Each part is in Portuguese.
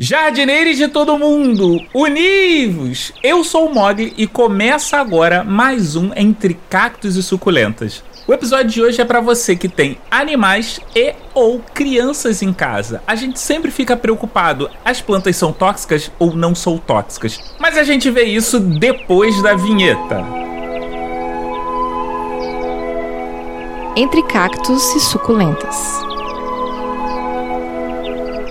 Jardineiros de todo mundo, univos! Eu sou o Mogli e começa agora mais um Entre Cactos e Suculentas. O episódio de hoje é para você que tem animais e ou crianças em casa. A gente sempre fica preocupado, as plantas são tóxicas ou não são tóxicas? Mas a gente vê isso depois da vinheta. Entre Cactos e Suculentas.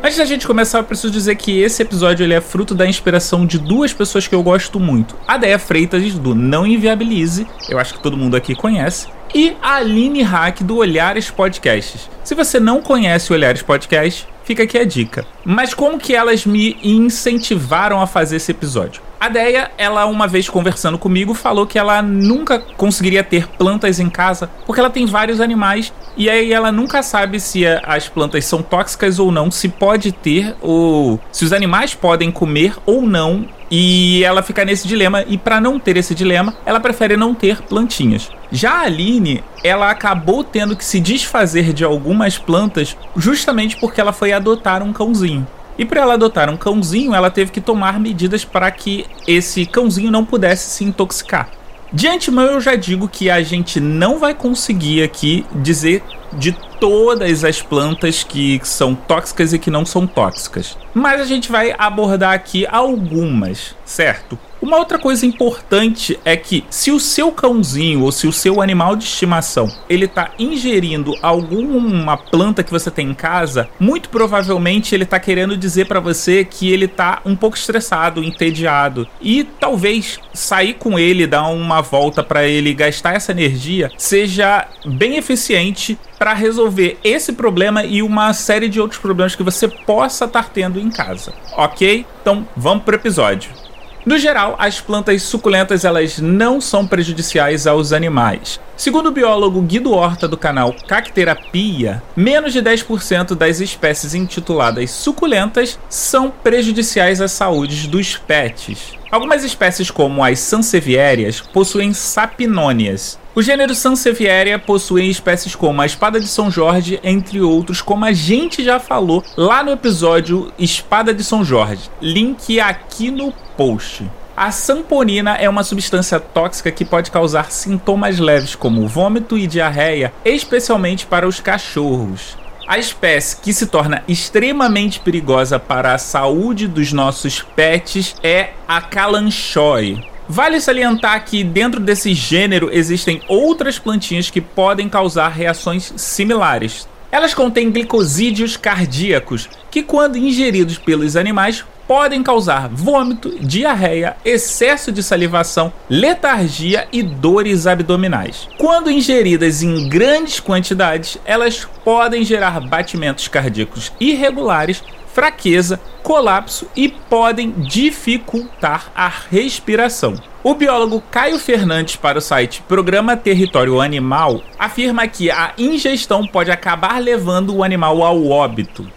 Antes da gente começar, eu preciso dizer que esse episódio ele é fruto da inspiração de duas pessoas que eu gosto muito. A Deia Freitas, do Não Inviabilize, eu acho que todo mundo aqui conhece, e a Aline Hack, do Olhares Podcasts. Se você não conhece o Olhares Podcast, fica aqui a dica. Mas como que elas me incentivaram a fazer esse episódio? A Deia, ela uma vez conversando comigo, falou que ela nunca conseguiria ter plantas em casa porque ela tem vários animais e aí ela nunca sabe se as plantas são tóxicas ou não, se pode ter ou se os animais podem comer ou não e ela fica nesse dilema e para não ter esse dilema, ela prefere não ter plantinhas. Já a Aline, ela acabou tendo que se desfazer de algumas plantas justamente porque ela foi adotar um cãozinho. E para ela adotar um cãozinho, ela teve que tomar medidas para que esse cãozinho não pudesse se intoxicar. De antemão, eu já digo que a gente não vai conseguir aqui dizer de todas as plantas que são tóxicas e que não são tóxicas. Mas a gente vai abordar aqui algumas, certo? Uma outra coisa importante é que se o seu cãozinho ou se o seu animal de estimação ele está ingerindo alguma planta que você tem em casa, muito provavelmente ele está querendo dizer para você que ele está um pouco estressado, entediado e talvez sair com ele, dar uma volta para ele gastar essa energia seja bem eficiente para resolver esse problema e uma série de outros problemas que você possa estar tendo em casa, ok? Então vamos pro episódio. No geral, as plantas suculentas elas não são prejudiciais aos animais. Segundo o biólogo Guido Horta do canal Cacterapia, menos de 10% das espécies intituladas suculentas são prejudiciais à saúde dos pets. Algumas espécies, como as sansevierias, possuem sapinônias. O gênero Sansevieria possui espécies como a espada de São Jorge, entre outros, como a gente já falou lá no episódio Espada de São Jorge. Link aqui no post. A samponina é uma substância tóxica que pode causar sintomas leves como vômito e diarreia, especialmente para os cachorros. A espécie que se torna extremamente perigosa para a saúde dos nossos pets é a calanchoe. Vale salientar que dentro desse gênero existem outras plantinhas que podem causar reações similares. Elas contêm glicosídeos cardíacos, que quando ingeridos pelos animais podem causar vômito, diarreia, excesso de salivação, letargia e dores abdominais. Quando ingeridas em grandes quantidades, elas podem gerar batimentos cardíacos irregulares, fraqueza, colapso e podem dificultar a respiração. O biólogo Caio Fernandes, para o site Programa Território Animal, afirma que a ingestão pode acabar levando o animal ao óbito.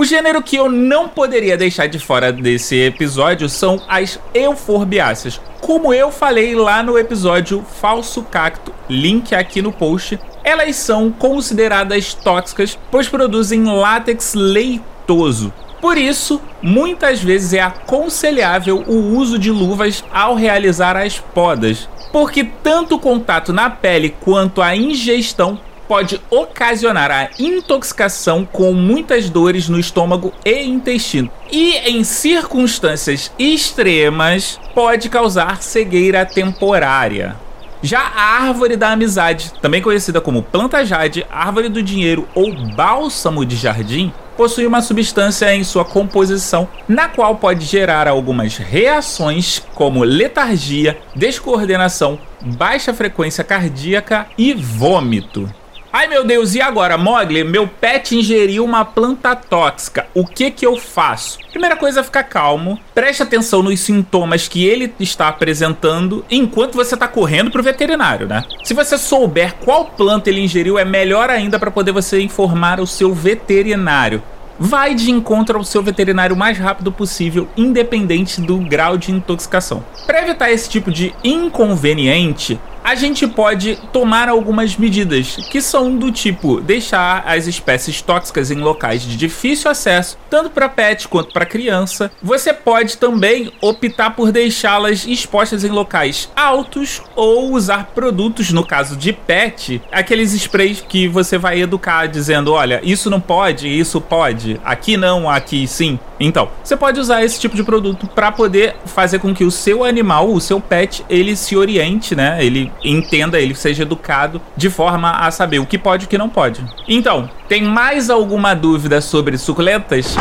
O gênero que eu não poderia deixar de fora desse episódio são as euforbiáceas. Como eu falei lá no episódio Falso Cacto, link aqui no post, elas são consideradas tóxicas pois produzem látex leitoso. Por isso, muitas vezes é aconselhável o uso de luvas ao realizar as podas, porque tanto o contato na pele quanto a ingestão pode ocasionar a intoxicação com muitas dores no estômago e intestino. E em circunstâncias extremas, pode causar cegueira temporária. Já a árvore da amizade, também conhecida como planta jade, árvore do dinheiro ou bálsamo de jardim, possui uma substância em sua composição na qual pode gerar algumas reações como letargia, descoordenação, baixa frequência cardíaca e vômito. Ai meu Deus, e agora, Mogli? Meu pet ingeriu uma planta tóxica. O que que eu faço? Primeira coisa, ficar calmo. Preste atenção nos sintomas que ele está apresentando enquanto você está correndo pro veterinário, né? Se você souber qual planta ele ingeriu, é melhor ainda para poder você informar o seu veterinário vai de encontro ao seu veterinário o mais rápido possível, independente do grau de intoxicação. Para evitar esse tipo de inconveniente, a gente pode tomar algumas medidas que são do tipo deixar as espécies tóxicas em locais de difícil acesso, tanto para pet quanto para criança. Você pode também optar por deixá-las expostas em locais altos ou usar produtos, no caso de pet, aqueles sprays que você vai educar dizendo, olha, isso não pode, isso pode, aqui não, aqui sim. Então, você pode usar esse tipo de produto para poder fazer com que o seu animal, o seu pet, ele se oriente, né? Ele entenda, ele seja educado de forma a saber o que pode e o que não pode. Então, tem mais alguma dúvida sobre suculentas?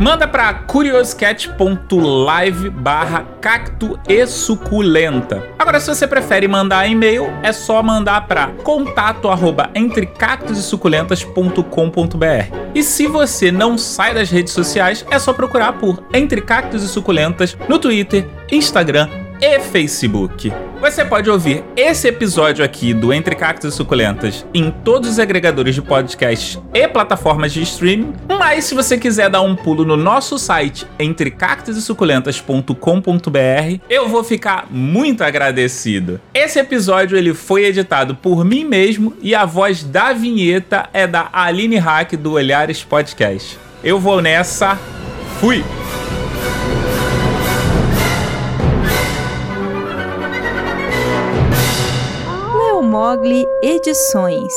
Manda para curioscat.live barra cacto e suculenta. Agora, se você prefere mandar e-mail, é só mandar para contato arroba entrecactosesuculentas.com.br. E se você não sai das redes sociais, é só procurar por Entre Cactos e Suculentas no Twitter, Instagram e Facebook. Você pode ouvir esse episódio aqui do Entre Cactos e Suculentas em todos os agregadores de podcasts e plataformas de streaming, mas se você quiser dar um pulo no nosso site entrecactosesuculentas.com.br, eu vou ficar muito agradecido. Esse episódio ele foi editado por mim mesmo e a voz da vinheta é da Aline Hack do Olhares Podcast. Eu vou nessa. Fui! Mogli Edições.